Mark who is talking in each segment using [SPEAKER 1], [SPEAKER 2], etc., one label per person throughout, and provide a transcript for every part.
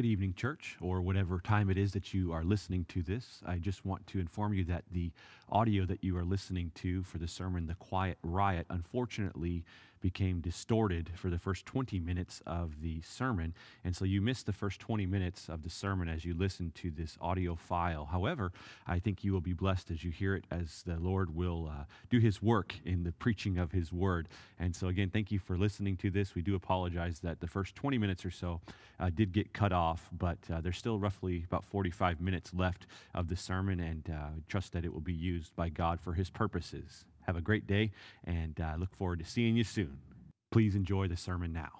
[SPEAKER 1] Good evening, church, or whatever time it is that you are listening to this. I just want to inform you that the audio that you are listening to for the sermon, The Quiet Riot, unfortunately became distorted for the first 20 minutes of the sermon. And so you missed the first 20 minutes of the sermon as you listen to this audio file. However, I think you will be blessed as you hear it, as the Lord will uh, do his work in the preaching of his word. And so, again, thank you for listening to this. We do apologize that the first 20 minutes or so uh, did get cut off, but uh, there's still roughly about 45 minutes left of the sermon, and uh, trust that it will be used by God for his purposes. Have a great day, and uh, look forward to seeing you soon. Please enjoy the sermon now.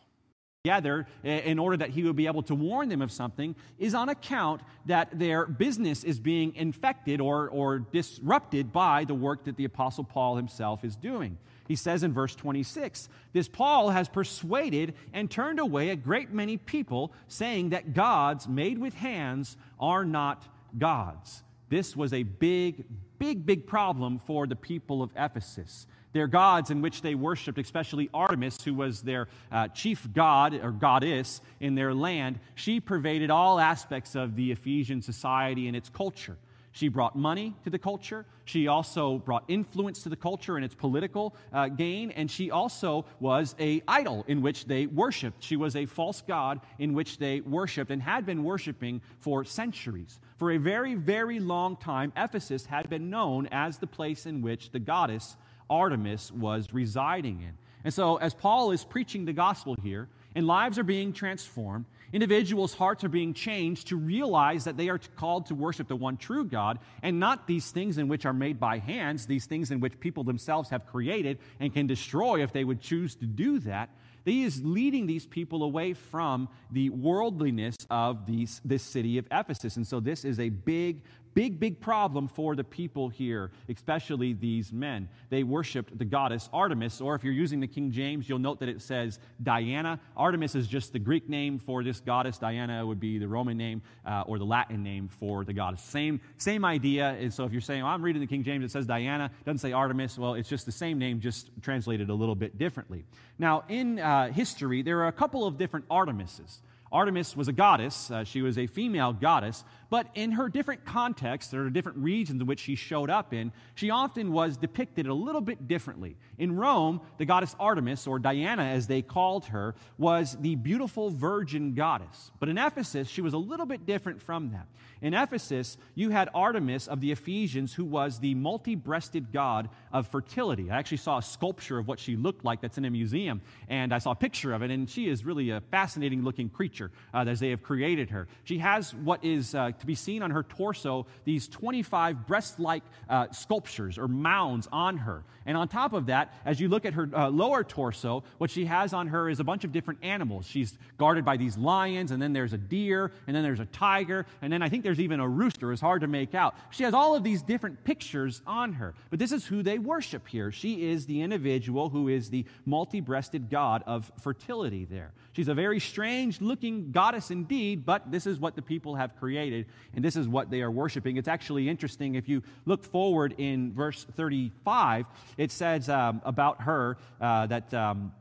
[SPEAKER 2] Together, in order that he would be able to warn them of something, is on account that their business is being infected or, or disrupted by the work that the Apostle Paul himself is doing. He says in verse 26 This Paul has persuaded and turned away a great many people, saying that gods made with hands are not gods. This was a big, big, big problem for the people of Ephesus. Their gods, in which they worshiped, especially Artemis, who was their uh, chief god or goddess in their land, she pervaded all aspects of the Ephesian society and its culture. She brought money to the culture. She also brought influence to the culture and its political uh, gain. And she also was a idol in which they worshiped. She was a false god in which they worshiped and had been worshiping for centuries. For a very, very long time, Ephesus had been known as the place in which the goddess Artemis was residing in. And so, as Paul is preaching the gospel here, and lives are being transformed, Individuals' hearts are being changed to realize that they are called to worship the one true God and not these things in which are made by hands, these things in which people themselves have created and can destroy if they would choose to do that. He is leading these people away from the worldliness of these, this city of Ephesus. And so, this is a big, big, big problem for the people here, especially these men. They worshiped the goddess Artemis, or if you're using the King James, you'll note that it says Diana. Artemis is just the Greek name for this goddess. Diana would be the Roman name uh, or the Latin name for the goddess. Same, same idea. And so if you're saying, oh, I'm reading the King James, it says Diana, doesn't say Artemis, well, it's just the same name, just translated a little bit differently. Now, in uh, history, there are a couple of different Artemises. Artemis was a goddess. Uh, she was a female goddess, but in her different contexts, there are different regions in which she showed up in, she often was depicted a little bit differently. In Rome, the goddess Artemis, or Diana as they called her, was the beautiful virgin goddess. But in Ephesus, she was a little bit different from that. In Ephesus, you had Artemis of the Ephesians, who was the multi breasted god of fertility. I actually saw a sculpture of what she looked like that's in a museum, and I saw a picture of it, and she is really a fascinating looking creature uh, as they have created her. She has what is uh, to be seen on her torso these 25 breast like uh, sculptures or mounds on her. And on top of that, as you look at her uh, lower torso, what she has on her is a bunch of different animals. She's guarded by these lions, and then there's a deer, and then there's a tiger, and then I think there's even a rooster. It's hard to make out. She has all of these different pictures on her. But this is who they worship here. She is the individual who is the multi breasted god of fertility there. She's a very strange looking goddess indeed, but this is what the people have created, and this is what they are worshiping. It's actually interesting if you look forward in verse 35, it says um, about her uh, that. Um,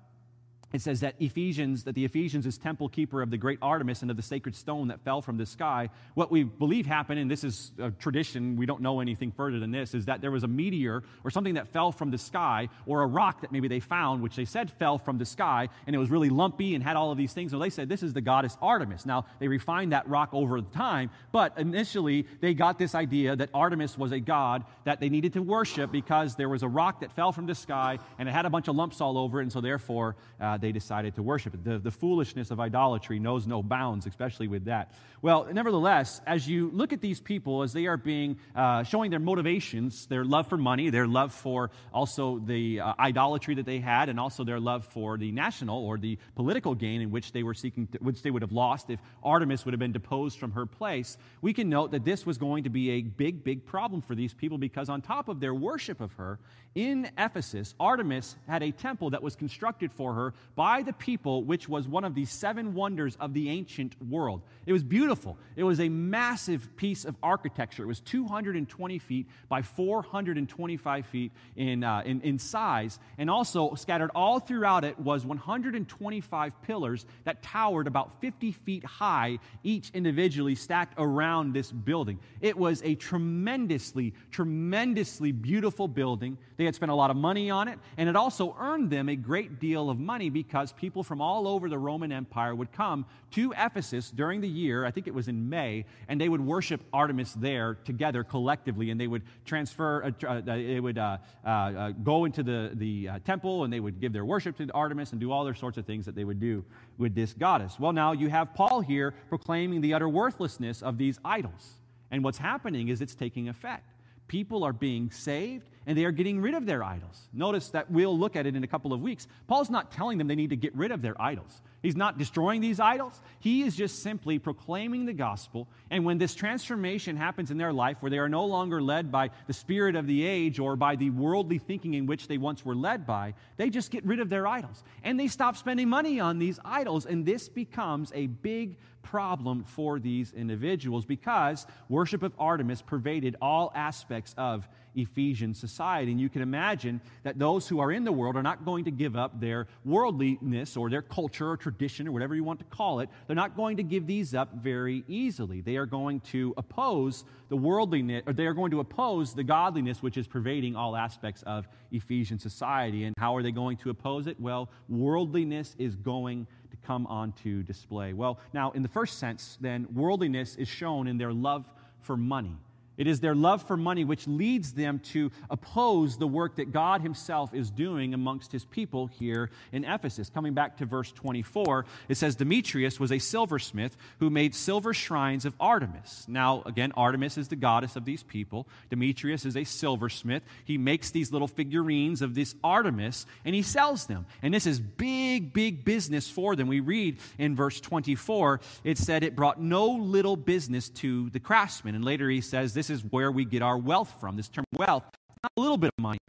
[SPEAKER 2] it says that Ephesians, that the Ephesians is temple keeper of the great Artemis and of the sacred stone that fell from the sky. What we believe happened, and this is a tradition, we don't know anything further than this, is that there was a meteor or something that fell from the sky, or a rock that maybe they found, which they said fell from the sky, and it was really lumpy and had all of these things. So they said this is the goddess Artemis. Now they refined that rock over time, but initially they got this idea that Artemis was a god that they needed to worship because there was a rock that fell from the sky and it had a bunch of lumps all over it, and so therefore. Uh, they decided to worship it. The, the foolishness of idolatry knows no bounds, especially with that. Well, nevertheless, as you look at these people as they are being uh, showing their motivations, their love for money, their love for also the uh, idolatry that they had, and also their love for the national or the political gain in which they were seeking, to, which they would have lost if Artemis would have been deposed from her place, we can note that this was going to be a big, big problem for these people because on top of their worship of her in Ephesus, Artemis had a temple that was constructed for her by the people, which was one of the seven wonders of the ancient world. It was beautiful. It was a massive piece of architecture. It was 220 feet by 425 feet in, uh, in, in size. And also, scattered all throughout it was 125 pillars that towered about 50 feet high, each individually stacked around this building. It was a tremendously, tremendously beautiful building. They had spent a lot of money on it, and it also earned them a great deal of money because people from all over the Roman Empire would come to Ephesus during the year, I think it was in May, and they would worship Artemis there together collectively, and they would transfer, uh, uh, they would uh, uh, uh, go into the, the uh, temple, and they would give their worship to Artemis and do all their sorts of things that they would do with this goddess. Well, now you have Paul here proclaiming the utter worthlessness of these idols. And what's happening is it's taking effect. People are being saved and they are getting rid of their idols. Notice that we'll look at it in a couple of weeks. Paul's not telling them they need to get rid of their idols. He's not destroying these idols. He is just simply proclaiming the gospel. And when this transformation happens in their life, where they are no longer led by the spirit of the age or by the worldly thinking in which they once were led by, they just get rid of their idols. And they stop spending money on these idols. And this becomes a big problem for these individuals because worship of Artemis pervaded all aspects of Ephesian society. And you can imagine that those who are in the world are not going to give up their worldliness or their culture or tradition or whatever you want to call it. They're not going to give these up very easily. They are going to oppose the worldliness, or they are going to oppose the godliness which is pervading all aspects of Ephesian society. And how are they going to oppose it? Well, worldliness is going to come onto display. Well, now, in the first sense, then, worldliness is shown in their love for money. It is their love for money which leads them to oppose the work that God Himself is doing amongst His people here in Ephesus. Coming back to verse 24, it says Demetrius was a silversmith who made silver shrines of Artemis. Now, again, Artemis is the goddess of these people. Demetrius is a silversmith. He makes these little figurines of this Artemis and he sells them. And this is big, big business for them. We read in verse 24, it said it brought no little business to the craftsmen. And later he says this is where we get our wealth from. This term wealth, not a little bit of money,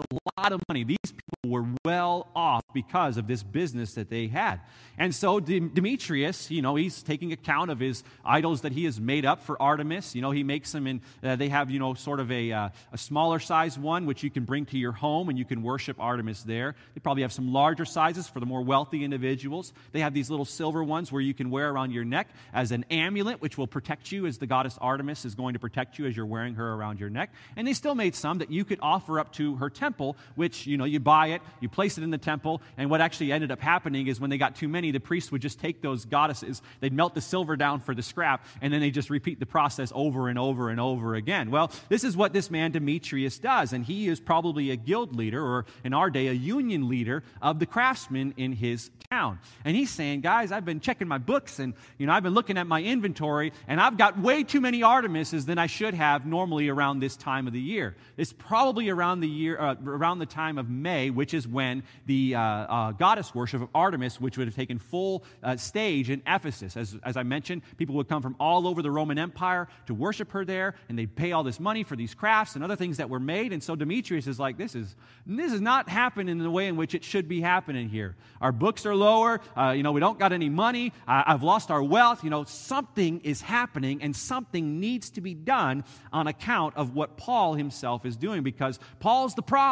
[SPEAKER 2] a lot of money. These people were well off because of this business that they had. And so Demetrius, you know, he's taking account of his idols that he has made up for Artemis. You know, he makes them in, uh, they have, you know, sort of a, uh, a smaller size one, which you can bring to your home and you can worship Artemis there. They probably have some larger sizes for the more wealthy individuals. They have these little silver ones where you can wear around your neck as an amulet, which will protect you as the goddess Artemis is going to protect you as you're wearing her around your neck. And they still made some that you could offer up to her temple, which, you know, you buy it, you place it in the temple, and what actually ended up happening is when they got too many, the priests would just take those goddesses, they'd melt the silver down for the scrap, and then they just repeat the process over and over and over again. Well, this is what this man Demetrius does, and he is probably a guild leader, or in our day, a union leader of the craftsmen in his town. And he's saying, guys, I've been checking my books, and you know, I've been looking at my inventory, and I've got way too many Artemises than I should have normally around this time of the year. It's probably around the year, uh, around the time of May, which is when the uh, uh, goddess worship of Artemis, which would have taken full uh, stage in Ephesus. As, as I mentioned, people would come from all over the Roman Empire to worship her there, and they'd pay all this money for these crafts and other things that were made. And so Demetrius is like, this is, this is not happening in the way in which it should be happening here. Our books are lower. Uh, you know, we don't got any money. I've lost our wealth. You know, something is happening, and something needs to be done on account of what Paul himself is doing because Paul's the problem.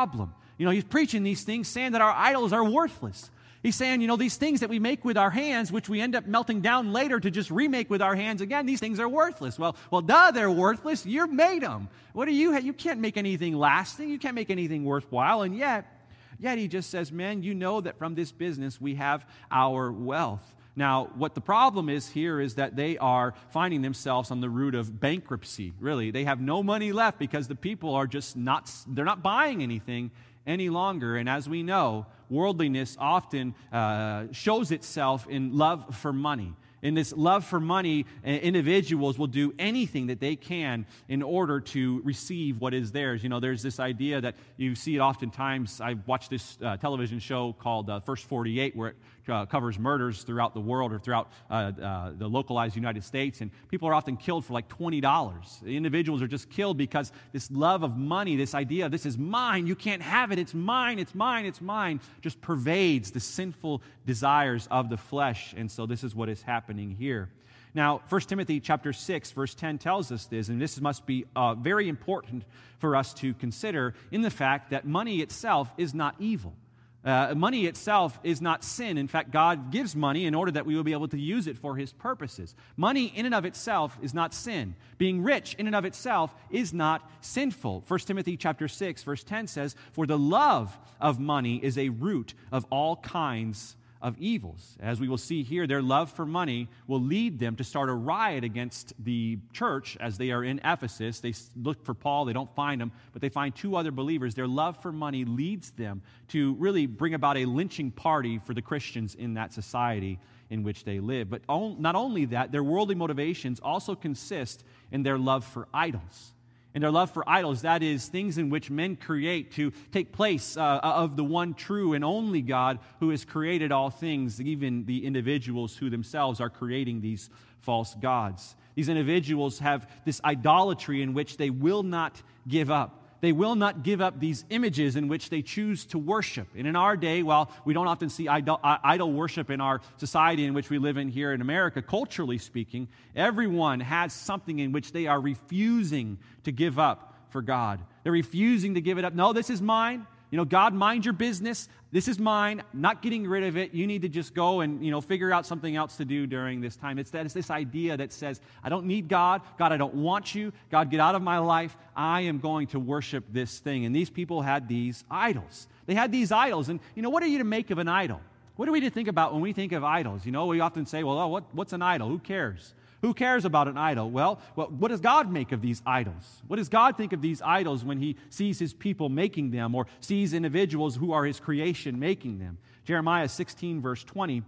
[SPEAKER 2] You know, he's preaching these things saying that our idols are worthless. He's saying, you know, these things that we make with our hands, which we end up melting down later to just remake with our hands again, these things are worthless. Well, well, duh, they're worthless. You made them. What do you? You can't make anything lasting. You can't make anything worthwhile. And yet, yet he just says, man, you know that from this business we have our wealth. Now, what the problem is here is that they are finding themselves on the route of bankruptcy, really. They have no money left because the people are just not, they're not buying anything any longer. And as we know, worldliness often uh, shows itself in love for money. In this love for money, uh, individuals will do anything that they can in order to receive what is theirs. You know, there's this idea that you see it oftentimes. I've watched this uh, television show called uh, First 48, where it uh, covers murders throughout the world or throughout uh, uh, the localized United States. And people are often killed for like $20. Individuals are just killed because this love of money, this idea, this is mine, you can't have it, it's mine, it's mine, it's mine, just pervades the sinful desires of the flesh. And so this is what is happening here. Now, 1 Timothy chapter 6, verse 10 tells us this, and this must be uh, very important for us to consider in the fact that money itself is not evil. Uh, money itself is not sin. In fact, God gives money in order that we will be able to use it for His purposes. Money in and of itself is not sin. Being rich in and of itself is not sinful. 1 Timothy chapter 6, verse 10 says, For the love of money is a root of all kinds of evils. As we will see here, their love for money will lead them to start a riot against the church as they are in Ephesus. They look for Paul, they don't find him, but they find two other believers. Their love for money leads them to really bring about a lynching party for the Christians in that society in which they live. But not only that, their worldly motivations also consist in their love for idols and their love for idols, that is, things in which men create to take place uh, uh, of the one true and only God who has created all things, even the individuals who themselves are creating these false gods. These individuals have this idolatry in which they will not give up they will not give up these images in which they choose to worship. And in our day, while we don't often see idol, uh, idol, worship in our society in which we live in here in America, culturally speaking, everyone has something in which they are refusing to give up for God. They're refusing to give it up. No, this is mine. You know, God, mind your business. This is mine. not getting rid of it. You need to just go and, you know, figure out something else to do during this time. It's that it's this idea that says, I don't need God. God, I don't want you. God, get out of my life. I am going to worship this thing. And these people had these idols. They had these idols. And, you know, what are you to make of an idol? What are we to think about when we think of idols? You know, we often say, well, oh, what, what's an idol? Who cares? Who cares about an idol? Well, what does God make of these idols? What does God think of these idols when he sees his people making them or sees individuals who are his creation making them? Jeremiah 16, verse 20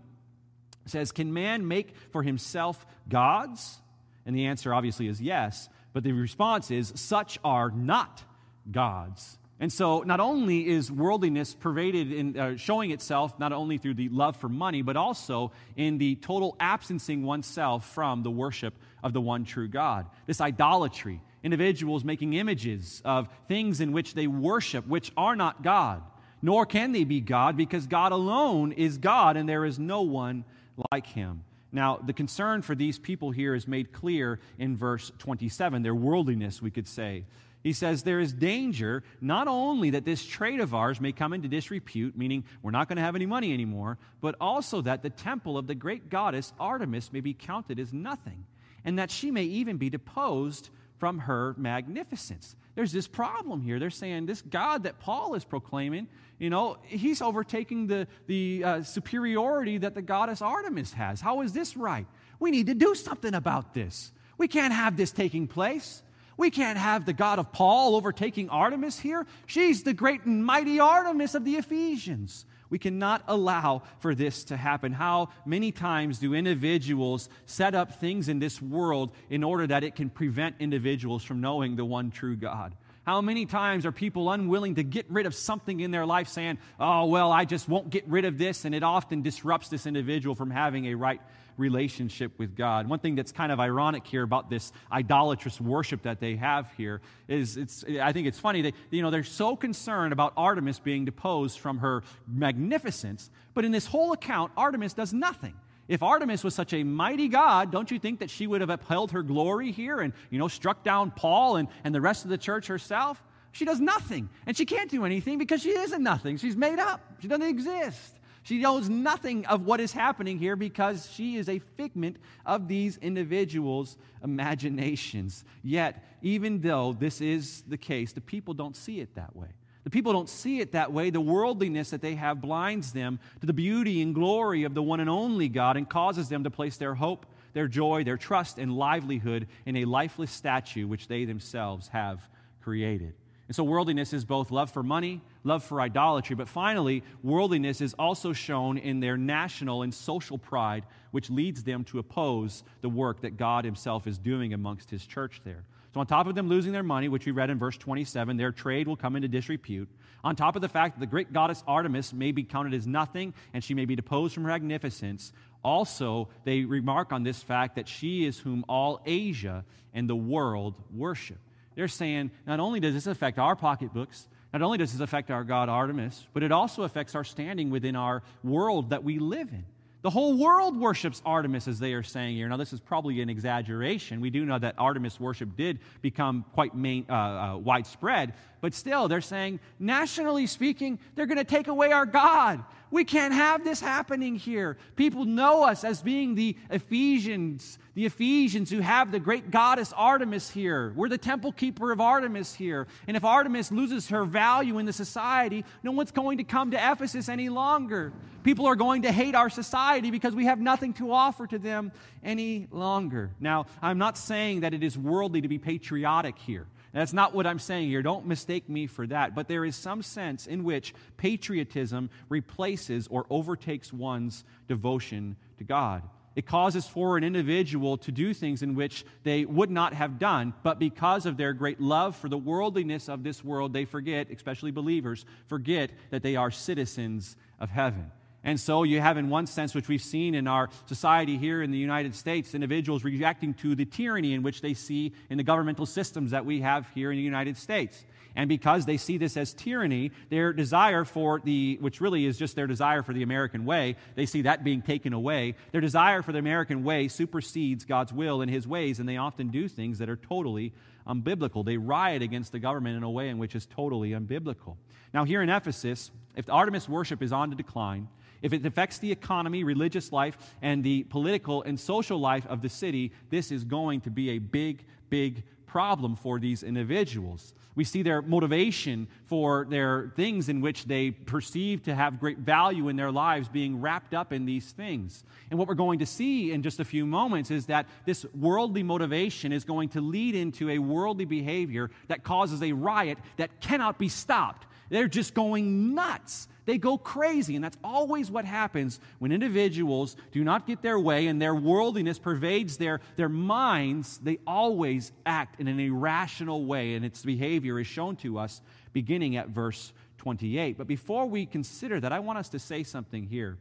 [SPEAKER 2] says, Can man make for himself gods? And the answer obviously is yes, but the response is, Such are not gods. And so, not only is worldliness pervaded in uh, showing itself not only through the love for money, but also in the total absencing oneself from the worship of the one true God. This idolatry, individuals making images of things in which they worship, which are not God, nor can they be God, because God alone is God and there is no one like him. Now, the concern for these people here is made clear in verse 27, their worldliness, we could say. He says there is danger not only that this trade of ours may come into disrepute, meaning we're not going to have any money anymore, but also that the temple of the great goddess Artemis may be counted as nothing, and that she may even be deposed from her magnificence. There's this problem here. They're saying this God that Paul is proclaiming, you know, he's overtaking the, the uh, superiority that the goddess Artemis has. How is this right? We need to do something about this. We can't have this taking place. We can't have the God of Paul overtaking Artemis here. She's the great and mighty Artemis of the Ephesians. We cannot allow for this to happen. How many times do individuals set up things in this world in order that it can prevent individuals from knowing the one true God? How many times are people unwilling to get rid of something in their life saying, oh, well, I just won't get rid of this, and it often disrupts this individual from having a right relationship with God. One thing that's kind of ironic here about this idolatrous worship that they have here is it's I think it's funny that you know they're so concerned about Artemis being deposed from her magnificence, but in this whole account Artemis does nothing. If Artemis was such a mighty God, don't you think that she would have upheld her glory here and, you know, struck down Paul and, and the rest of the church herself? She does nothing. And she can't do anything because she isn't nothing. She's made up. She doesn't exist. She knows nothing of what is happening here because she is a figment of these individuals' imaginations. Yet, even though this is the case, the people don't see it that way. The people don't see it that way. The worldliness that they have blinds them to the beauty and glory of the one and only God and causes them to place their hope, their joy, their trust, and livelihood in a lifeless statue which they themselves have created. And so, worldliness is both love for money, love for idolatry, but finally, worldliness is also shown in their national and social pride, which leads them to oppose the work that God Himself is doing amongst His church there. So, on top of them losing their money, which we read in verse 27, their trade will come into disrepute. On top of the fact that the great goddess Artemis may be counted as nothing and she may be deposed from her magnificence, also they remark on this fact that she is whom all Asia and the world worship. They're saying not only does this affect our pocketbooks, not only does this affect our god Artemis, but it also affects our standing within our world that we live in. The whole world worships Artemis, as they are saying here. Now, this is probably an exaggeration. We do know that Artemis worship did become quite main, uh, uh, widespread, but still, they're saying, nationally speaking, they're going to take away our God. We can't have this happening here. People know us as being the Ephesians, the Ephesians who have the great goddess Artemis here. We're the temple keeper of Artemis here. And if Artemis loses her value in the society, no one's going to come to Ephesus any longer. People are going to hate our society because we have nothing to offer to them any longer. Now, I'm not saying that it is worldly to be patriotic here. That's not what I'm saying here. Don't mistake me for that. But there is some sense in which patriotism replaces or overtakes one's devotion to God. It causes for an individual to do things in which they would not have done, but because of their great love for the worldliness of this world, they forget, especially believers, forget that they are citizens of heaven. And so you have, in one sense, which we've seen in our society here in the United States, individuals reacting to the tyranny in which they see in the governmental systems that we have here in the United States. And because they see this as tyranny, their desire for the, which really is just their desire for the American way, they see that being taken away. Their desire for the American way supersedes God's will and His ways, and they often do things that are totally unbiblical. They riot against the government in a way in which is totally unbiblical. Now, here in Ephesus, if Artemis worship is on the decline, if it affects the economy, religious life, and the political and social life of the city, this is going to be a big, big problem for these individuals. We see their motivation for their things in which they perceive to have great value in their lives being wrapped up in these things. And what we're going to see in just a few moments is that this worldly motivation is going to lead into a worldly behavior that causes a riot that cannot be stopped. They're just going nuts. They go crazy. And that's always what happens when individuals do not get their way and their worldliness pervades their, their minds. They always act in an irrational way, and its behavior is shown to us beginning at verse 28. But before we consider that, I want us to say something here.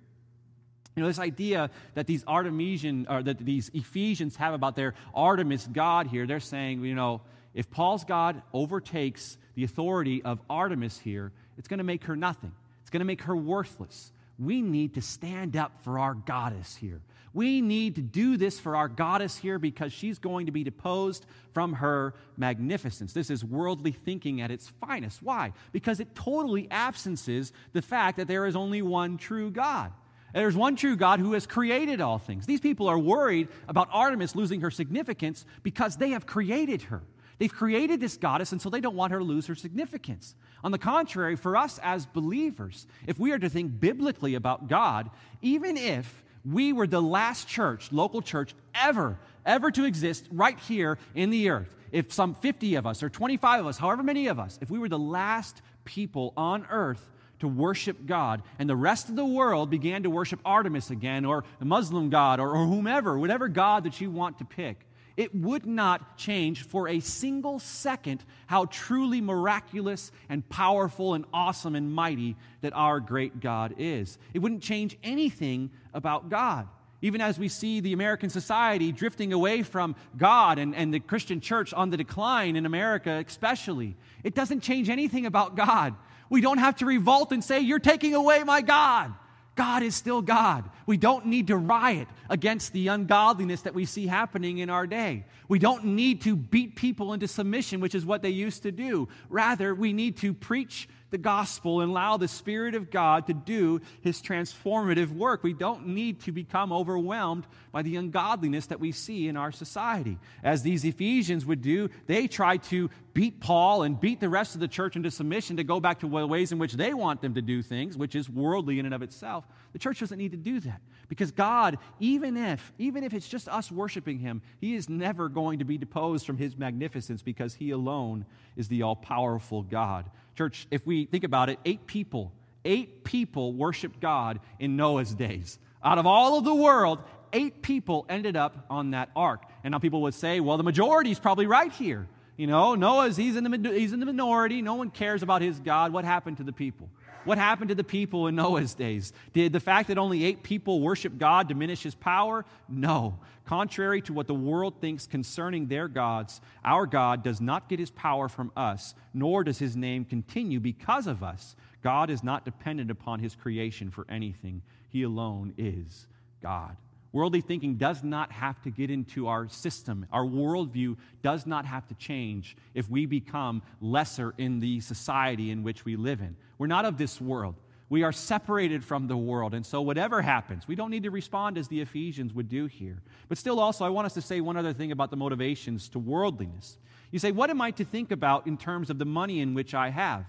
[SPEAKER 2] You know, this idea that these Artemisian or that these Ephesians have about their Artemis God here, they're saying, you know, if Paul's God overtakes the authority of Artemis here, it's going to make her nothing. It's going to make her worthless. We need to stand up for our goddess here. We need to do this for our goddess here because she's going to be deposed from her magnificence. This is worldly thinking at its finest. Why? Because it totally absences the fact that there is only one true God. There's one true God who has created all things. These people are worried about Artemis losing her significance because they have created her. They've created this goddess, and so they don't want her to lose her significance. On the contrary, for us as believers, if we are to think biblically about God, even if we were the last church, local church, ever, ever to exist right here in the earth, if some 50 of us or 25 of us, however many of us, if we were the last people on earth to worship God, and the rest of the world began to worship Artemis again, or the Muslim God, or, or whomever, whatever God that you want to pick, it would not change for a single second how truly miraculous and powerful and awesome and mighty that our great God is. It wouldn't change anything about God. Even as we see the American society drifting away from God and, and the Christian church on the decline in America, especially, it doesn't change anything about God. We don't have to revolt and say, You're taking away my God. God is still God. We don't need to riot against the ungodliness that we see happening in our day. We don't need to beat people into submission, which is what they used to do. Rather, we need to preach the gospel and allow the Spirit of God to do his transformative work. We don't need to become overwhelmed by the ungodliness that we see in our society. As these Ephesians would do, they try to beat Paul and beat the rest of the church into submission to go back to the ways in which they want them to do things, which is worldly in and of itself. The church doesn't need to do that because God, even if even if it's just us worshiping him, he is never going to be deposed from his magnificence because he alone is the all-powerful God. Church, if we think about it, 8 people, 8 people worshiped God in Noah's days. Out of all of the world, eight people ended up on that ark. And now people would say, well, the majority is probably right here. You know, Noah's, he's in, the, he's in the minority. No one cares about his God. What happened to the people? What happened to the people in Noah's days? Did the fact that only eight people worship God diminish his power? No. Contrary to what the world thinks concerning their gods, our God does not get his power from us, nor does his name continue because of us. God is not dependent upon his creation for anything, he alone is God. Worldly thinking does not have to get into our system. Our worldview does not have to change if we become lesser in the society in which we live in. We're not of this world. We are separated from the world. And so, whatever happens, we don't need to respond as the Ephesians would do here. But still, also, I want us to say one other thing about the motivations to worldliness. You say, What am I to think about in terms of the money in which I have?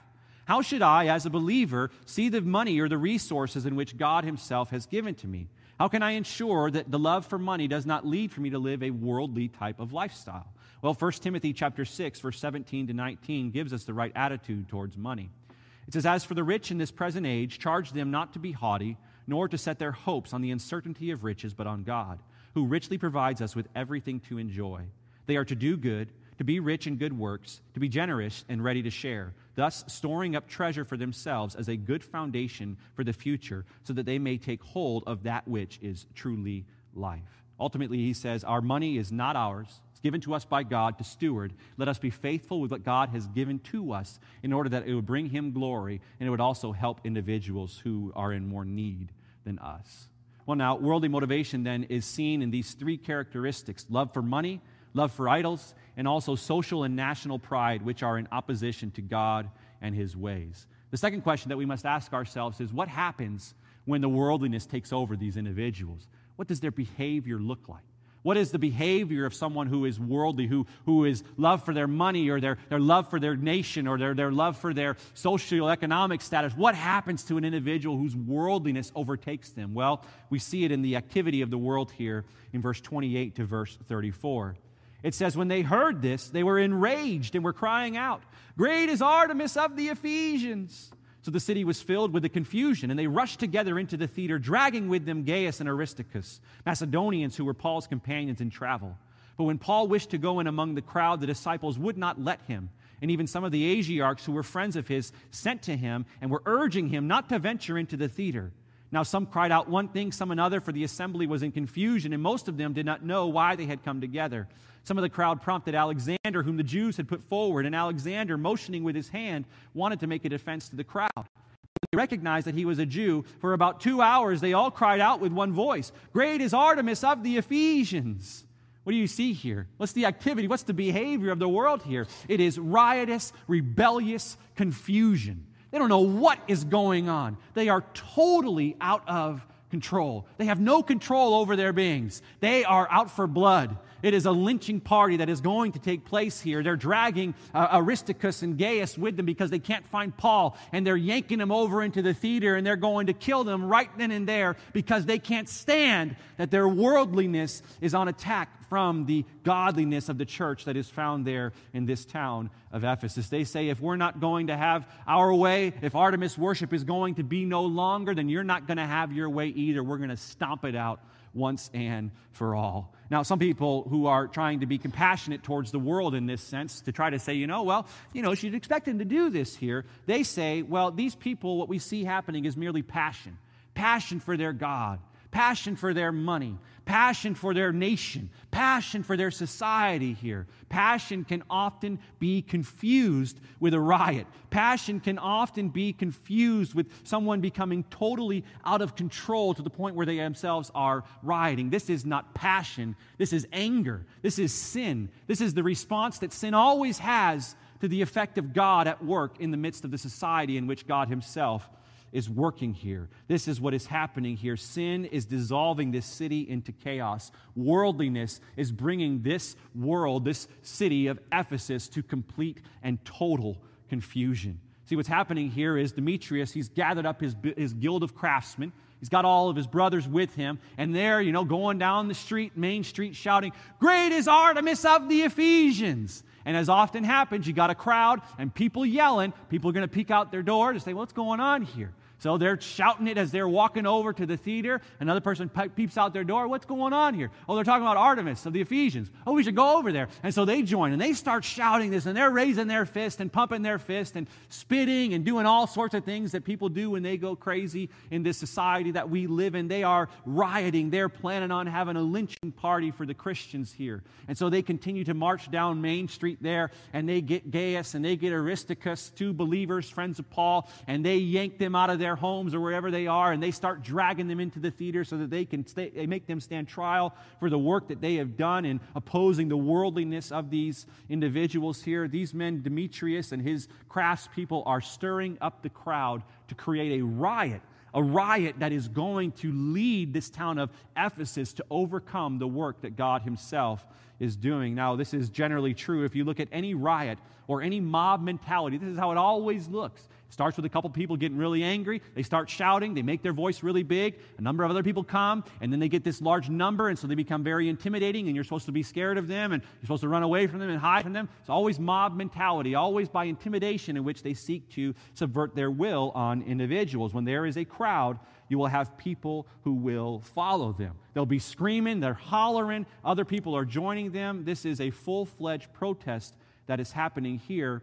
[SPEAKER 2] How should I, as a believer, see the money or the resources in which God Himself has given to me? How can I ensure that the love for money does not lead for me to live a worldly type of lifestyle? Well, 1 Timothy chapter 6 verse 17 to 19 gives us the right attitude towards money. It says as for the rich in this present age charge them not to be haughty nor to set their hopes on the uncertainty of riches but on God, who richly provides us with everything to enjoy. They are to do good, to be rich in good works, to be generous and ready to share thus storing up treasure for themselves as a good foundation for the future, so that they may take hold of that which is truly life. Ultimately, he says, Our money is not ours. It's given to us by God to steward. Let us be faithful with what God has given to us in order that it would bring him glory and it would also help individuals who are in more need than us. Well, now, worldly motivation then is seen in these three characteristics love for money, love for idols, and also social and national pride, which are in opposition to God and his ways. The second question that we must ask ourselves is what happens when the worldliness takes over these individuals? What does their behavior look like? What is the behavior of someone who is worldly, who, who is love for their money or their, their love for their nation or their, their love for their social economic status? What happens to an individual whose worldliness overtakes them? Well, we see it in the activity of the world here in verse 28 to verse 34. It says, When they heard this, they were enraged and were crying out, Great is Artemis of the Ephesians! So the city was filled with the confusion, and they rushed together into the theater, dragging with them Gaius and Aristarchus, Macedonians who were Paul's companions in travel. But when Paul wished to go in among the crowd, the disciples would not let him. And even some of the Asiarchs who were friends of his sent to him and were urging him not to venture into the theater. Now, some cried out one thing, some another, for the assembly was in confusion, and most of them did not know why they had come together. Some of the crowd prompted Alexander, whom the Jews had put forward, and Alexander, motioning with his hand, wanted to make a defense to the crowd. They recognized that he was a Jew. For about two hours, they all cried out with one voice Great is Artemis of the Ephesians! What do you see here? What's the activity? What's the behavior of the world here? It is riotous, rebellious confusion. They don't know what is going on. They are totally out of control. They have no control over their beings. They are out for blood. It is a lynching party that is going to take place here. They're dragging uh, Aristarchus and Gaius with them because they can't find Paul, and they're yanking him over into the theater, and they're going to kill them right then and there because they can't stand that their worldliness is on attack from the godliness of the church that is found there in this town of Ephesus. They say, if we're not going to have our way, if Artemis worship is going to be no longer, then you're not going to have your way either. We're going to stomp it out once and for all. Now, some people who are trying to be compassionate towards the world in this sense, to try to say, you know, well, you know, she'd expect him to do this here, they say, well, these people, what we see happening is merely passion. Passion for their God, passion for their money, passion for their nation, passion for their society here. Passion can often be confused with a riot. Passion can often be confused with someone becoming totally out of control to the point where they themselves are rioting. This is not passion, this is anger, this is sin. This is the response that sin always has to the effect of God at work in the midst of the society in which God Himself is working here. This is what is happening here. Sin is dissolving this city into chaos. Worldliness is bringing this world, this city of Ephesus, to complete and total confusion. See, what's happening here is Demetrius, he's gathered up his, his guild of craftsmen. He's got all of his brothers with him, and they're, you know, going down the street, main street, shouting, Great is Artemis of the Ephesians. And as often happens, you got a crowd and people yelling. People are going to peek out their door to say, What's going on here? So they're shouting it as they're walking over to the theater. Another person peeps out their door. What's going on here? Oh, they're talking about Artemis of the Ephesians. Oh, we should go over there. And so they join and they start shouting this and they're raising their fist and pumping their fist and spitting and doing all sorts of things that people do when they go crazy in this society that we live in. They are rioting. They're planning on having a lynching party for the Christians here. And so they continue to march down Main Street there and they get Gaius and they get Aristarchus, two believers, friends of Paul, and they yank them out of their their homes or wherever they are, and they start dragging them into the theater so that they can stay, they make them stand trial for the work that they have done in opposing the worldliness of these individuals here. These men, Demetrius and his craftspeople, are stirring up the crowd to create a riot a riot that is going to lead this town of Ephesus to overcome the work that God Himself is doing. Now, this is generally true if you look at any riot or any mob mentality. This is how it always looks. Starts with a couple people getting really angry. They start shouting. They make their voice really big. A number of other people come, and then they get this large number, and so they become very intimidating, and you're supposed to be scared of them, and you're supposed to run away from them and hide from them. It's always mob mentality, always by intimidation, in which they seek to subvert their will on individuals. When there is a crowd, you will have people who will follow them. They'll be screaming, they're hollering, other people are joining them. This is a full fledged protest that is happening here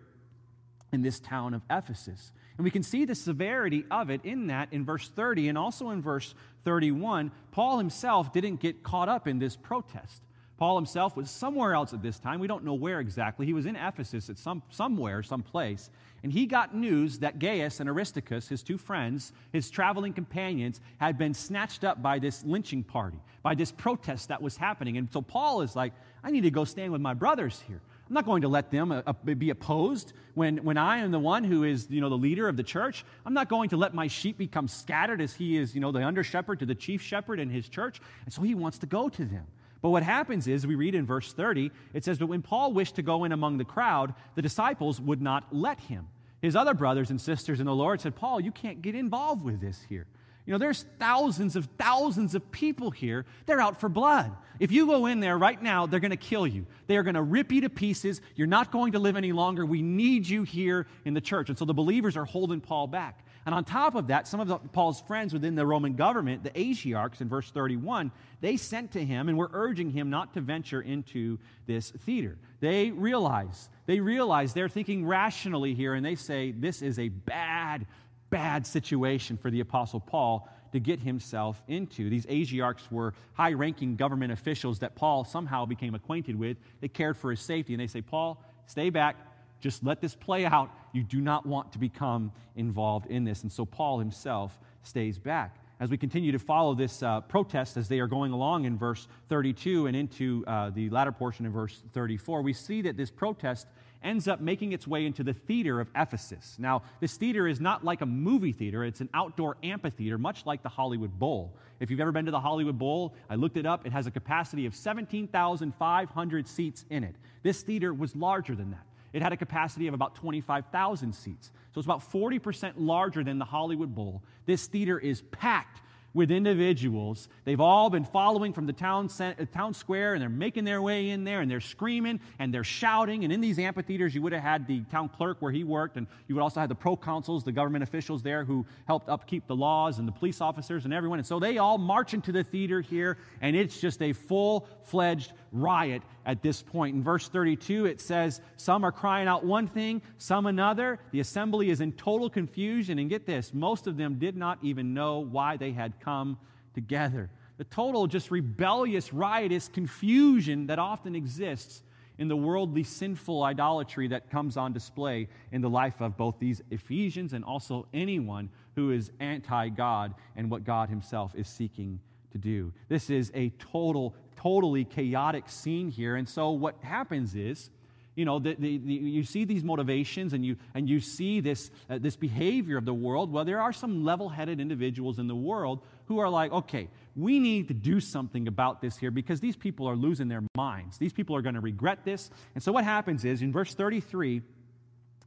[SPEAKER 2] in this town of Ephesus. And we can see the severity of it in that in verse 30 and also in verse 31. Paul himself didn't get caught up in this protest. Paul himself was somewhere else at this time. We don't know where exactly. He was in Ephesus at some, somewhere, some place. And he got news that Gaius and Aristarchus, his two friends, his traveling companions, had been snatched up by this lynching party, by this protest that was happening. And so Paul is like, I need to go stand with my brothers here. I'm not going to let them uh, be opposed when, when I am the one who is, you know, the leader of the church. I'm not going to let my sheep become scattered as he is, you know, the under shepherd to the chief shepherd in his church. And so he wants to go to them. But what happens is, we read in verse 30, it says, But when Paul wished to go in among the crowd, the disciples would not let him. His other brothers and sisters in the Lord said, Paul, you can't get involved with this here. You know, there's thousands of thousands of people here. They're out for blood. If you go in there right now, they're going to kill you. They are going to rip you to pieces. You're not going to live any longer. We need you here in the church. And so the believers are holding Paul back. And on top of that, some of the, Paul's friends within the Roman government, the Asiarchs in verse 31, they sent to him and were urging him not to venture into this theater. They realize, they realize they're thinking rationally here, and they say, this is a bad, bad situation for the Apostle Paul to get himself into. These Asiarchs were high ranking government officials that Paul somehow became acquainted with. They cared for his safety, and they say, Paul, stay back. Just let this play out. You do not want to become involved in this. And so Paul himself stays back. As we continue to follow this uh, protest as they are going along in verse 32 and into uh, the latter portion of verse 34, we see that this protest ends up making its way into the theater of Ephesus. Now, this theater is not like a movie theater, it's an outdoor amphitheater, much like the Hollywood Bowl. If you've ever been to the Hollywood Bowl, I looked it up, it has a capacity of 17,500 seats in it. This theater was larger than that. It had a capacity of about 25,000 seats. So it's about 40% larger than the Hollywood Bowl. This theater is packed with individuals. They've all been following from the town, uh, town square and they're making their way in there and they're screaming and they're shouting. And in these amphitheaters, you would have had the town clerk where he worked, and you would also have the proconsuls, the government officials there who helped upkeep the laws, and the police officers and everyone. And so they all march into the theater here, and it's just a full fledged riot at this point. In verse 32, it says, Some are crying out one thing, some another. The assembly is in total confusion. And get this, most of them did not even know why they had come together. The total, just rebellious, riotous confusion that often exists in the worldly, sinful idolatry that comes on display in the life of both these Ephesians and also anyone who is anti God and what God Himself is seeking to do. This is a total totally chaotic scene here. And so what happens is You know, the, the, the, you see these motivations and you, and you see this, uh, this behavior of the world. Well, there are some level headed individuals in the world who are like, okay, we need to do something about this here because these people are losing their minds. These people are going to regret this. And so what happens is in verse 33,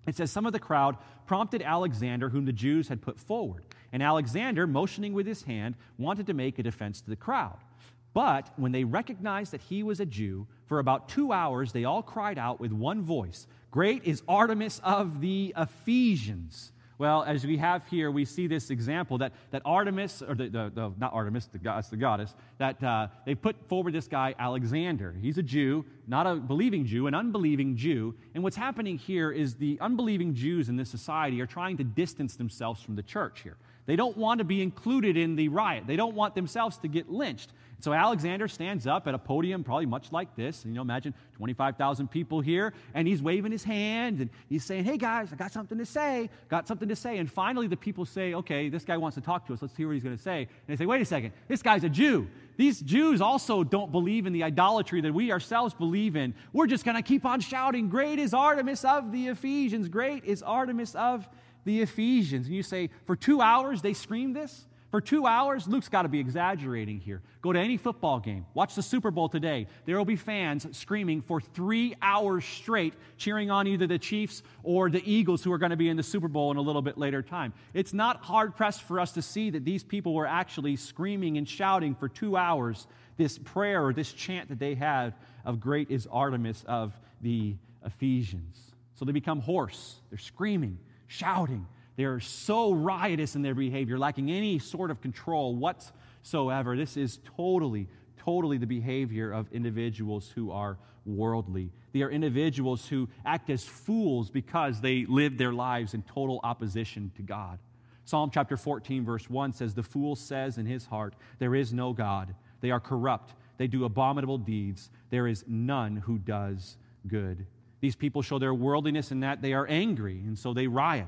[SPEAKER 2] it says, Some of the crowd prompted Alexander, whom the Jews had put forward. And Alexander, motioning with his hand, wanted to make a defense to the crowd. But when they recognized that he was a Jew, for about two hours they all cried out with one voice Great is Artemis of the Ephesians. Well, as we have here, we see this example that, that Artemis, or the, the, the not Artemis, the, that's the goddess, that uh, they put forward this guy, Alexander. He's a Jew, not a believing Jew, an unbelieving Jew. And what's happening here is the unbelieving Jews in this society are trying to distance themselves from the church here. They don't want to be included in the riot, they don't want themselves to get lynched. So Alexander stands up at a podium, probably much like this. And, you know, imagine 25,000 people here, and he's waving his hand and he's saying, Hey guys, I got something to say, got something to say. And finally, the people say, Okay, this guy wants to talk to us. Let's hear what he's going to say. And they say, Wait a second, this guy's a Jew. These Jews also don't believe in the idolatry that we ourselves believe in. We're just going to keep on shouting, Great is Artemis of the Ephesians! Great is Artemis of the Ephesians. And you say, For two hours they scream this? For two hours, Luke's got to be exaggerating here. Go to any football game, watch the Super Bowl today. There will be fans screaming for three hours straight, cheering on either the Chiefs or the Eagles, who are going to be in the Super Bowl in a little bit later time. It's not hard pressed for us to see that these people were actually screaming and shouting for two hours this prayer or this chant that they had of Great is Artemis of the Ephesians. So they become hoarse, they're screaming, shouting they're so riotous in their behavior, lacking any sort of control whatsoever. This is totally, totally the behavior of individuals who are worldly. They are individuals who act as fools because they live their lives in total opposition to God. Psalm chapter 14, verse 1 says, The fool says in his heart, There is no God. They are corrupt. They do abominable deeds. There is none who does good. These people show their worldliness in that they are angry, and so they riot.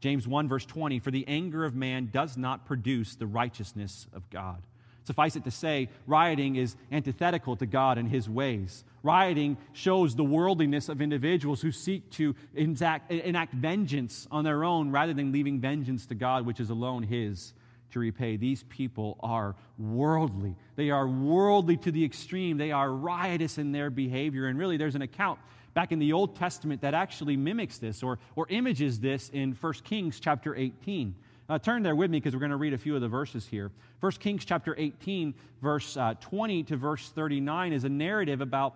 [SPEAKER 2] James 1, verse 20 For the anger of man does not produce the righteousness of God. Suffice it to say, rioting is antithetical to God and his ways. Rioting shows the worldliness of individuals who seek to enact, enact vengeance on their own rather than leaving vengeance to God, which is alone his to repay. These people are worldly. They are worldly to the extreme. They are riotous in their behavior. And really, there's an account back in the Old Testament that actually mimics this or, or images this in 1 Kings chapter 18. Uh, turn there with me because we're going to read a few of the verses here. 1 Kings chapter 18, verse uh, 20 to verse 39 is a narrative about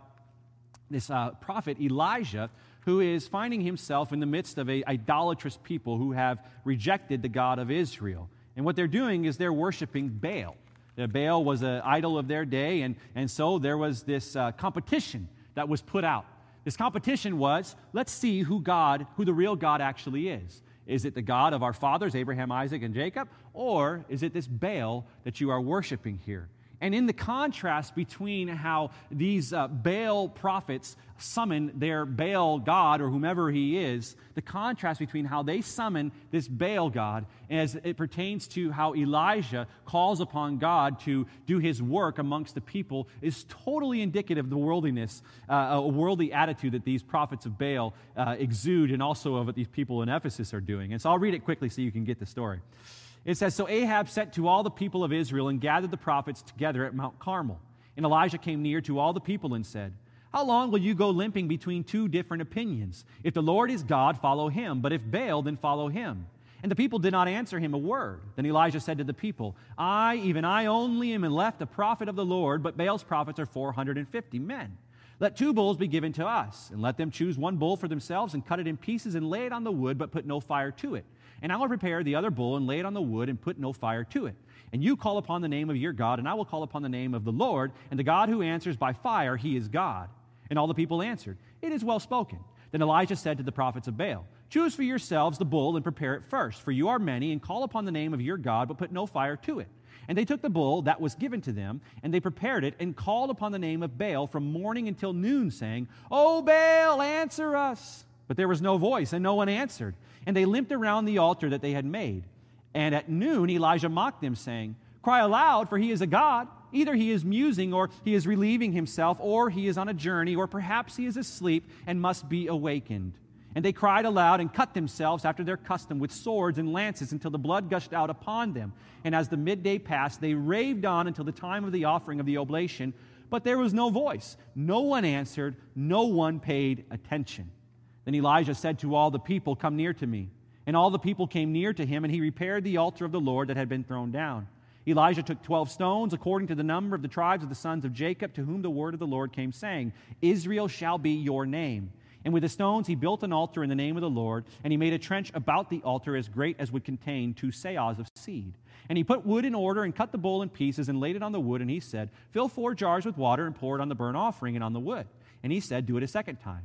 [SPEAKER 2] this uh, prophet Elijah who is finding himself in the midst of a idolatrous people who have rejected the God of Israel. And what they're doing is they're worshiping Baal. Baal was an idol of their day, and, and so there was this uh, competition that was put out. This competition was let's see who God, who the real God actually is. Is it the God of our fathers, Abraham, Isaac, and Jacob? Or is it this Baal that you are worshiping here? And in the contrast between how these uh, Baal prophets summon their Baal God or whomever he is, the contrast between how they summon this Baal God as it pertains to how Elijah calls upon God to do his work amongst the people is totally indicative of the worldliness, uh, a worldly attitude that these prophets of Baal uh, exude and also of what these people in Ephesus are doing. And so I'll read it quickly so you can get the story. It says So Ahab sent to all the people of Israel and gathered the prophets together at Mount Carmel. And Elijah came near to all the people and said, How long will you go limping between two different opinions? If the Lord is God, follow him, but if Baal, then follow him. And the people did not answer him a word. Then Elijah said to the people, I, even I only, am left a prophet of the Lord, but Baal's prophets are 450 men. Let two bulls be given to us, and let them choose one bull for themselves, and cut it in pieces, and lay it on the wood, but put no fire to it. And I will prepare the other bull and lay it on the wood and put no fire to it. And you call upon the name of your God, and I will call upon the name of the Lord. And the God who answers by fire, he is God. And all the people answered, It is well spoken. Then Elijah said to the prophets of Baal, Choose for yourselves the bull and prepare it first, for you are many, and call upon the name of your God, but put no fire to it. And they took the bull that was given to them, and they prepared it, and called upon the name of Baal from morning until noon, saying, O Baal, answer us. But there was no voice, and no one answered and they limped around the altar that they had made. And at noon, Elijah mocked them, saying, Cry aloud, for he is a God. Either he is musing, or he is relieving himself, or he is on a journey, or perhaps he is asleep and must be awakened. And they cried aloud and cut themselves after their custom with swords and lances until the blood gushed out upon them. And as the midday passed, they raved on until the time of the offering of the oblation. But there was no voice. No one answered. No one paid attention. Then Elijah said to all the people, Come near to me. And all the people came near to him, and he repaired the altar of the Lord that had been thrown down. Elijah took 12 stones, according to the number of the tribes of the sons of Jacob, to whom the word of the Lord came, saying, Israel shall be your name. And with the stones he built an altar in the name of the Lord, and he made a trench about the altar as great as would contain two seahs of seed. And he put wood in order and cut the bowl in pieces and laid it on the wood, and he said, Fill four jars with water and pour it on the burnt offering and on the wood. And he said, Do it a second time.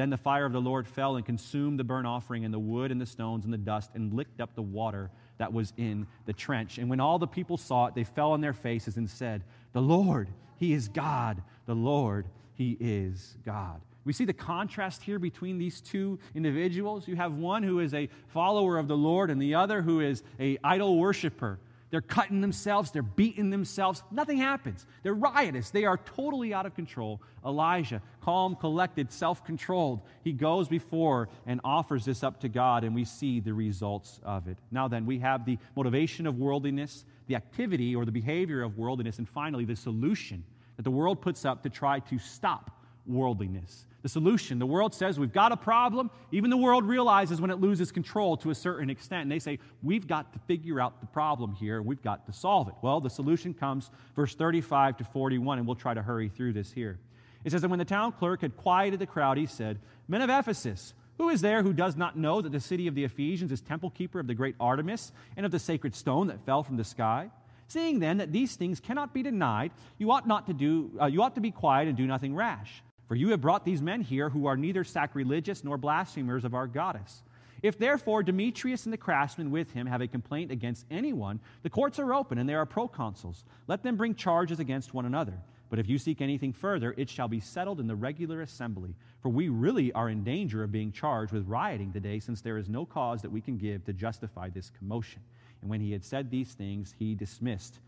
[SPEAKER 2] Then the fire of the Lord fell and consumed the burnt offering, and the wood, and the stones, and the dust, and licked up the water that was in the trench. And when all the people saw it, they fell on their faces and said, The Lord, He is God. The Lord, He is God. We see the contrast here between these two individuals. You have one who is a follower of the Lord and the other who is a idol worshiper. They're cutting themselves, they're beating themselves. Nothing happens. They're riotous. They are totally out of control. Elijah, calm, collected, self controlled, he goes before and offers this up to God, and we see the results of it. Now, then, we have the motivation of worldliness, the activity or the behavior of worldliness, and finally, the solution that the world puts up to try to stop worldliness the solution. The world says we've got a problem. Even the world realizes when it loses control to a certain extent. And they say, we've got to figure out the problem here and we've got to solve it. Well, the solution comes verse 35 to 41, and we'll try to hurry through this here. It says that when the town clerk had quieted the crowd, he said, Men of Ephesus, who is there who does not know that the city of the Ephesians is temple keeper of the great Artemis and of the sacred stone that fell from the sky? Seeing then that these things cannot be denied, you ought not to do, uh, you ought to be quiet and do nothing rash. For you have brought these men here who are neither sacrilegious nor blasphemers of our goddess. If therefore Demetrius and the craftsmen with him have a complaint against anyone, the courts are open and there are proconsuls. Let them bring charges against one another. But if you seek anything further, it shall be settled in the regular assembly. For we really are in danger of being charged with rioting today, since there is no cause that we can give to justify this commotion. And when he had said these things, he dismissed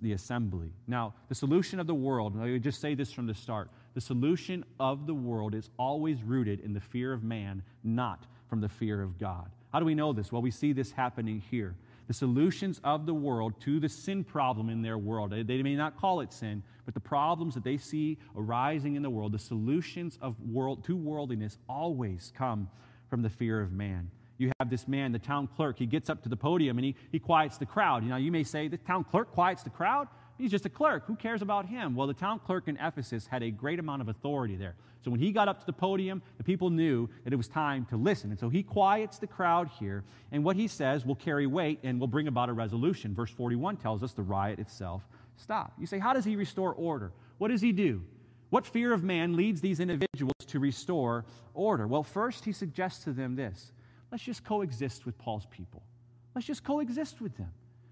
[SPEAKER 2] the, assembly. Now, the solution of the world, I would just say this from the start the solution of the world is always rooted in the fear of man, not from the fear of God. How do we know this? Well, we see this happening here. The solutions of the world to the sin problem in their world, they may not call it sin, but the problems that they see arising in the world, the solutions of world to worldliness always come from the fear of man you have this man, the town clerk. He gets up to the podium and he, he quiets the crowd. You know, you may say, the town clerk quiets the crowd? He's just a clerk. Who cares about him? Well, the town clerk in Ephesus had a great amount of authority there. So when he got up to the podium, the people knew that it was time to listen. And so he quiets the crowd here. And what he says will carry weight and will bring about a resolution. Verse 41 tells us the riot itself stopped. You say, how does he restore order? What does he do? What fear of man leads these individuals to restore order? Well, first, he suggests to them this let's just coexist with Paul's people. Let's just coexist with them.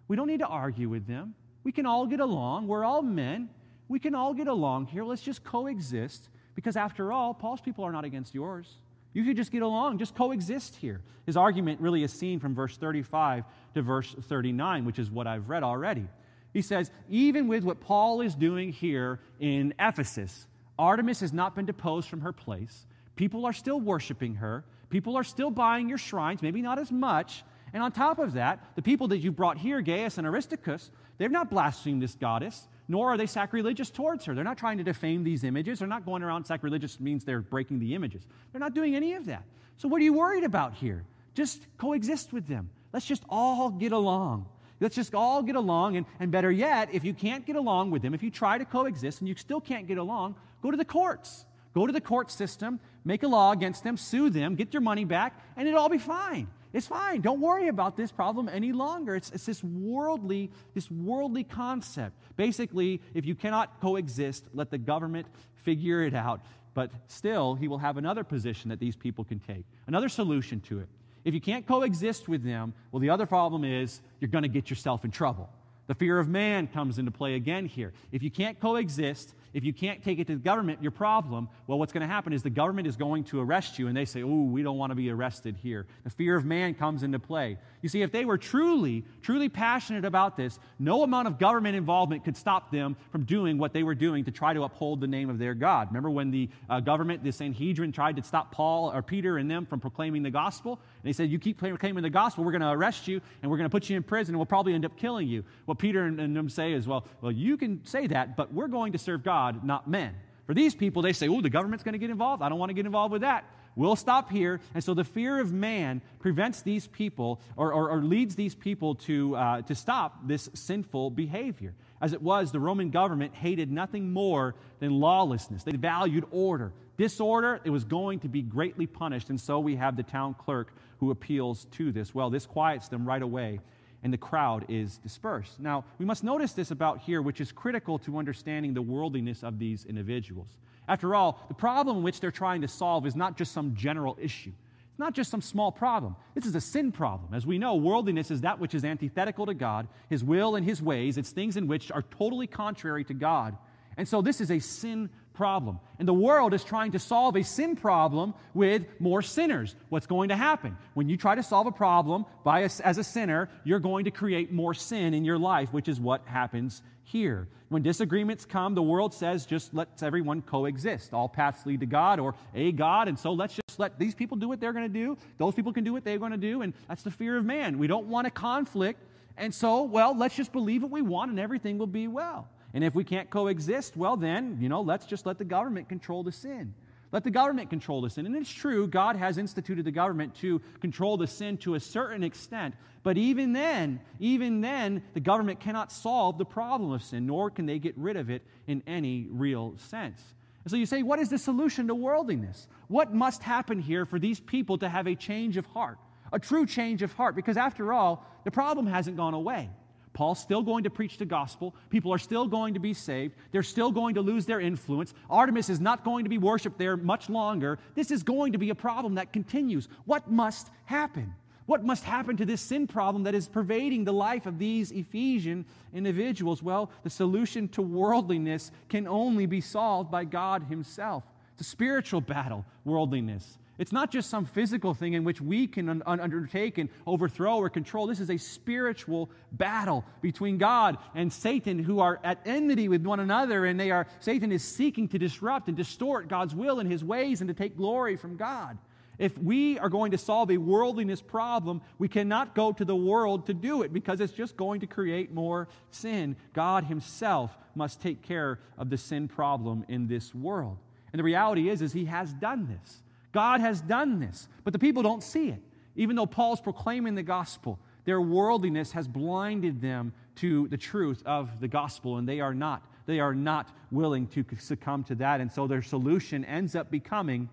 [SPEAKER 2] We don't need to argue with them. We can all get along. We're all men. We can all get along here. Let's just coexist because, after all, Paul's people are not against yours. You could just get along, just coexist here. His argument really is seen from verse 35 to verse 39, which is what I've read already. He says, even with what Paul is doing here in Ephesus, Artemis has not been deposed from her place. People are still worshiping her. People are still buying your shrines, maybe not as much. And on top of that, the people that you brought here, Gaius and Aristarchus, they've not blasphemed this goddess, nor are they sacrilegious towards her. They're not trying to defame these images. They're not going around sacrilegious means they're breaking the images. They're not doing any of that. So what are you worried about here? Just coexist with them. Let's just all get along. Let's just all get along. And, and better yet, if you can't get along with them, if you try to coexist and you still can't get along, go to the courts. Go to the court system, make a law against them, sue them, get your money back, and it'll all be fine. It's fine. Don't worry about this problem any longer. It's, it's this worldly, this worldly concept. Basically, if you cannot coexist, let the government figure it out. But still, he will have another position that these people can take, another solution to it. If you can't coexist with them, well, the other problem is you're going to get yourself in trouble. The fear of man comes into play again here. If you can't coexist, if you can't take it to the government, your problem, well, what's going to happen is the government is going to arrest you, and they say, oh, we don't want to be arrested here. The fear of man comes into play. You see, if they were truly, truly passionate about this, no amount of government involvement could stop them from doing what they were doing to try to uphold the name of their God. Remember when the uh, government, the Sanhedrin, tried to stop Paul or Peter and them from proclaiming the gospel? And they said, You keep proclaiming the gospel, we're going to arrest you, and we're going to put you in prison, and we'll probably end up killing you. What Peter and, and them say is, Well, well, you can say that, but we're going to serve God, not men. For these people, they say, Oh, the government's going to get involved. I don't want to get involved with that. We'll stop here. And so the fear of man prevents these people or, or, or leads these people to, uh, to stop this sinful behavior. As it was, the Roman government hated nothing more than lawlessness. They valued order. Disorder, it was going to be greatly punished. And so we have the town clerk who appeals to this. Well, this quiets them right away and the crowd is dispersed. Now, we must notice this about here, which is critical to understanding the worldliness of these individuals. After all, the problem which they're trying to solve is not just some general issue. It's not just some small problem. This is a sin problem. As we know, worldliness is that which is antithetical to God, His will and His ways. It's things in which are totally contrary to God. And so this is a sin problem. And the world is trying to solve a sin problem with more sinners. What's going to happen? When you try to solve a problem by a, as a sinner, you're going to create more sin in your life, which is what happens here. When disagreements come, the world says just let everyone coexist. All paths lead to God or a God, and so let's just let these people do what they're going to do. Those people can do what they're going to do, and that's the fear of man. We don't want a conflict, and so, well, let's just believe what we want and everything will be well. And if we can't coexist, well, then, you know, let's just let the government control the sin. Let the government control the sin. And it's true, God has instituted the government to control the sin to a certain extent. But even then, even then, the government cannot solve the problem of sin, nor can they get rid of it in any real sense. And so you say, what is the solution to worldliness? What must happen here for these people to have a change of heart? A true change of heart? Because after all, the problem hasn't gone away. Paul's still going to preach the gospel. People are still going to be saved. They're still going to lose their influence. Artemis is not going to be worshiped there much longer. This is going to be a problem that continues. What must happen? What must happen to this sin problem that is pervading the life of these Ephesian individuals? Well, the solution to worldliness can only be solved by God Himself. It's a spiritual battle, worldliness. It's not just some physical thing in which we can un- undertake and overthrow or control. This is a spiritual battle between God and Satan, who are at enmity with one another, and they are Satan is seeking to disrupt and distort God's will and his ways and to take glory from God. If we are going to solve a worldliness problem, we cannot go to the world to do it because it's just going to create more sin. God Himself must take care of the sin problem in this world. And the reality is, is He has done this. God has done this, but the people don't see it. Even though Paul's proclaiming the gospel, their worldliness has blinded them to the truth of the gospel, and they are not. They are not willing to succumb to that. And so their solution ends up becoming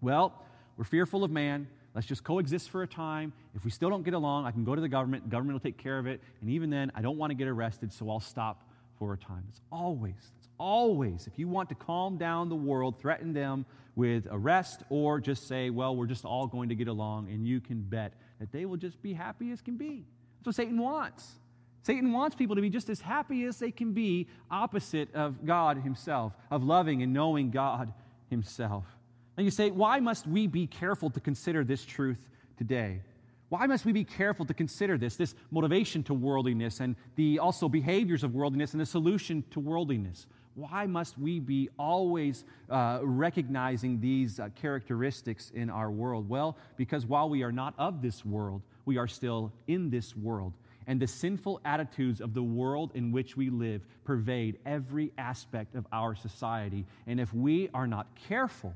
[SPEAKER 2] well, we're fearful of man. Let's just coexist for a time. If we still don't get along, I can go to the government. The government will take care of it. And even then, I don't want to get arrested, so I'll stop for a time. It's always, it's always, if you want to calm down the world, threaten them with arrest, or just say, well, we're just all going to get along, and you can bet that they will just be happy as can be. That's what Satan wants. Satan wants people to be just as happy as they can be, opposite of God Himself, of loving and knowing God Himself. And you say, why must we be careful to consider this truth today? Why must we be careful to consider this, this motivation to worldliness and the also behaviors of worldliness and the solution to worldliness? Why must we be always uh, recognizing these uh, characteristics in our world? Well, because while we are not of this world, we are still in this world. And the sinful attitudes of the world in which we live pervade every aspect of our society. And if we are not careful,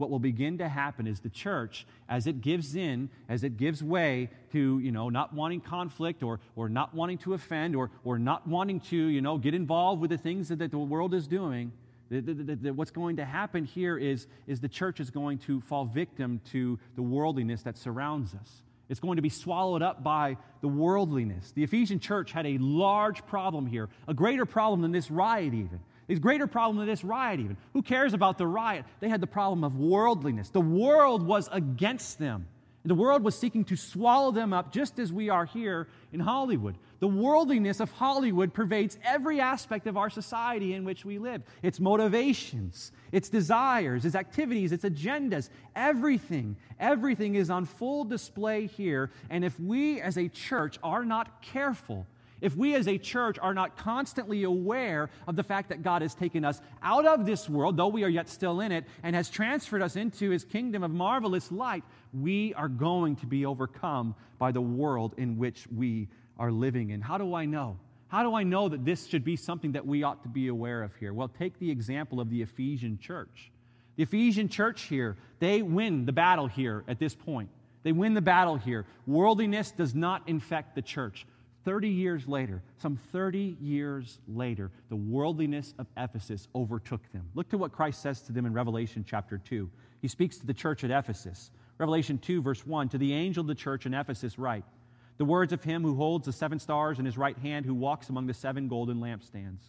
[SPEAKER 2] what will begin to happen is the church, as it gives in, as it gives way to, you know, not wanting conflict or, or not wanting to offend or, or not wanting to, you know, get involved with the things that, that the world is doing, the, the, the, what's going to happen here is, is the church is going to fall victim to the worldliness that surrounds us. It's going to be swallowed up by the worldliness. The Ephesian church had a large problem here, a greater problem than this riot, even. A greater problem than this riot, even. Who cares about the riot? They had the problem of worldliness. The world was against them. The world was seeking to swallow them up just as we are here in Hollywood. The worldliness of Hollywood pervades every aspect of our society in which we live its motivations, its desires, its activities, its agendas, everything. Everything is on full display here. And if we as a church are not careful, if we as a church are not constantly aware of the fact that God has taken us out of this world, though we are yet still in it, and has transferred us into his kingdom of marvelous light, we are going to be overcome by the world in which we are living in. How do I know? How do I know that this should be something that we ought to be aware of here? Well, take the example of the Ephesian church. The Ephesian church here, they win the battle here at this point. They win the battle here. Worldliness does not infect the church. 30 years later, some 30 years later, the worldliness of Ephesus overtook them. Look to what Christ says to them in Revelation chapter 2. He speaks to the church at Ephesus. Revelation 2, verse 1 To the angel of the church in Ephesus, write, The words of him who holds the seven stars in his right hand, who walks among the seven golden lampstands.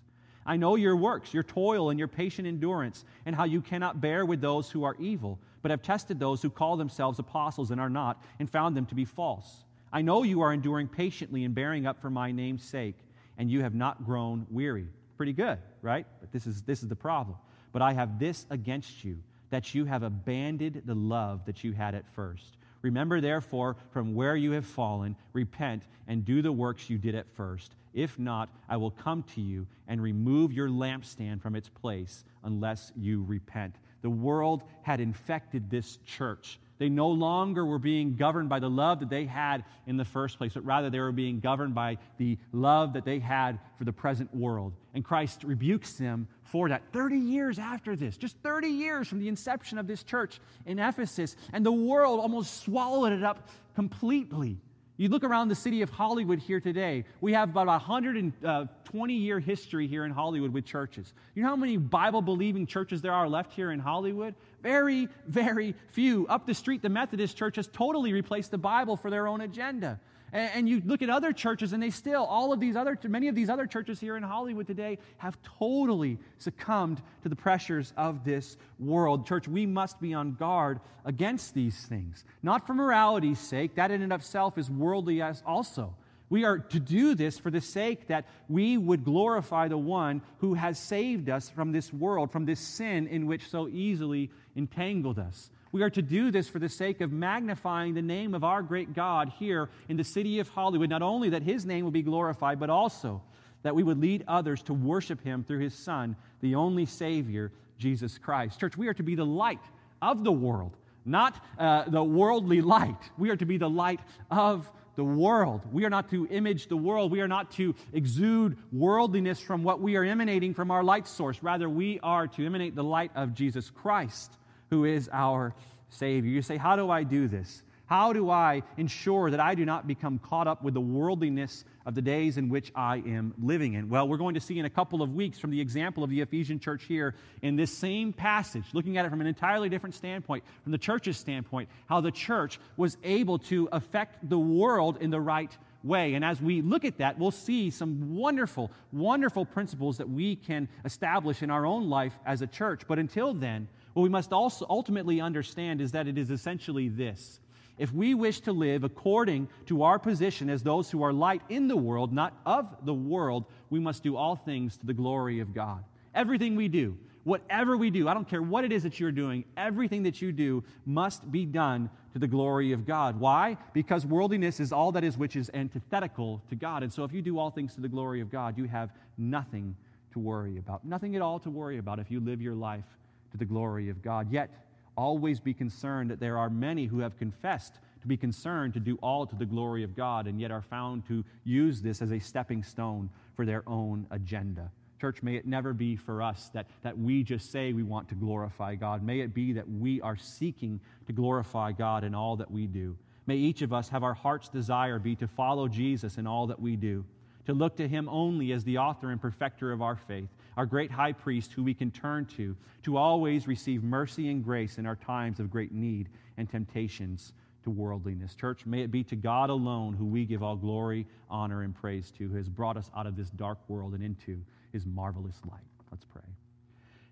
[SPEAKER 2] I know your works, your toil, and your patient endurance, and how you cannot bear with those who are evil, but have tested those who call themselves apostles and are not, and found them to be false. I know you are enduring patiently and bearing up for my name's sake, and you have not grown weary. Pretty good, right? But this is, this is the problem. But I have this against you, that you have abandoned the love that you had at first. Remember, therefore, from where you have fallen, repent and do the works you did at first. If not, I will come to you and remove your lampstand from its place unless you repent. The world had infected this church they no longer were being governed by the love that they had in the first place, but rather they were being governed by the love that they had for the present world. And Christ rebukes them for that 30 years after this, just 30 years from the inception of this church in Ephesus. And the world almost swallowed it up completely. You look around the city of Hollywood here today, we have about a 120 uh, year history here in Hollywood with churches. You know how many Bible believing churches there are left here in Hollywood? Very, very few. Up the street, the Methodist Church has totally replaced the Bible for their own agenda. And, and you look at other churches, and they still, all of these other, many of these other churches here in Hollywood today have totally succumbed to the pressures of this world. Church, we must be on guard against these things. Not for morality's sake, that in and of itself is worldly as also. We are to do this for the sake that we would glorify the one who has saved us from this world, from this sin in which so easily entangled us. We are to do this for the sake of magnifying the name of our great God here in the city of Hollywood. Not only that his name will be glorified, but also that we would lead others to worship him through his Son, the only Savior, Jesus Christ. Church, we are to be the light of the world, not uh, the worldly light. We are to be the light of the world. We are not to image the world. We are not to exude worldliness from what we are emanating from our light source. Rather, we are to emanate the light of Jesus Christ who is our Savior. You say, How do I do this? How do I ensure that I do not become caught up with the worldliness of the days in which I am living in? Well, we're going to see in a couple of weeks from the example of the Ephesian church here in this same passage, looking at it from an entirely different standpoint, from the church's standpoint, how the church was able to affect the world in the right way. And as we look at that, we'll see some wonderful, wonderful principles that we can establish in our own life as a church. But until then, what we must also ultimately understand is that it is essentially this. If we wish to live according to our position as those who are light in the world, not of the world, we must do all things to the glory of God. Everything we do, whatever we do, I don't care what it is that you're doing, everything that you do must be done to the glory of God. Why? Because worldliness is all that is which is antithetical to God. And so if you do all things to the glory of God, you have nothing to worry about. Nothing at all to worry about if you live your life to the glory of God. Yet, always be concerned that there are many who have confessed to be concerned to do all to the glory of God and yet are found to use this as a stepping stone for their own agenda. Church, may it never be for us that, that we just say we want to glorify God. May it be that we are seeking to glorify God in all that we do. May each of us have our heart's desire be to follow Jesus in all that we do, to look to Him only as the author and perfecter of our faith, our great high priest who we can turn to, to always receive mercy and grace in our times of great need and temptations to worldliness. Church, may it be to God alone who we give all glory, honor, and praise to, who has brought us out of this dark world and into his marvelous light. Let's pray.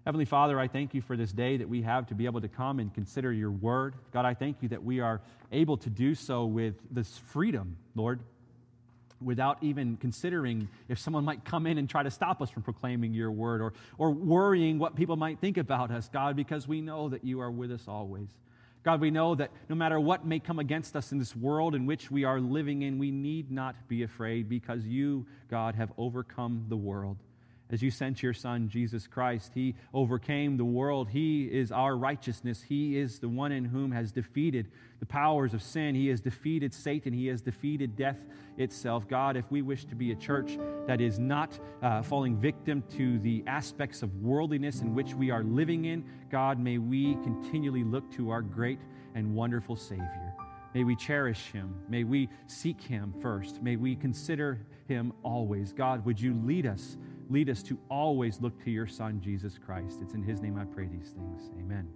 [SPEAKER 2] Heavenly Father, I thank you for this day that we have to be able to come and consider your word. God, I thank you that we are able to do so with this freedom, Lord, without even considering if someone might come in and try to stop us from proclaiming your word or, or worrying what people might think about us, God, because we know that you are with us always. God, we know that no matter what may come against us in this world in which we are living in, we need not be afraid because you, God, have overcome the world as you sent your Son, Jesus Christ. He overcame the world. He is our righteousness. He is the one in whom has defeated the powers of sin. He has defeated Satan. He has defeated death itself. God, if we wish to be a church that is not uh, falling victim to the aspects of worldliness in which we are living in, God, may we continually look to our great and wonderful Savior. May we cherish him. May we seek him first. May we consider him always. God, would you lead us? Lead us to always look to your Son, Jesus Christ. It's in his name I pray these things. Amen.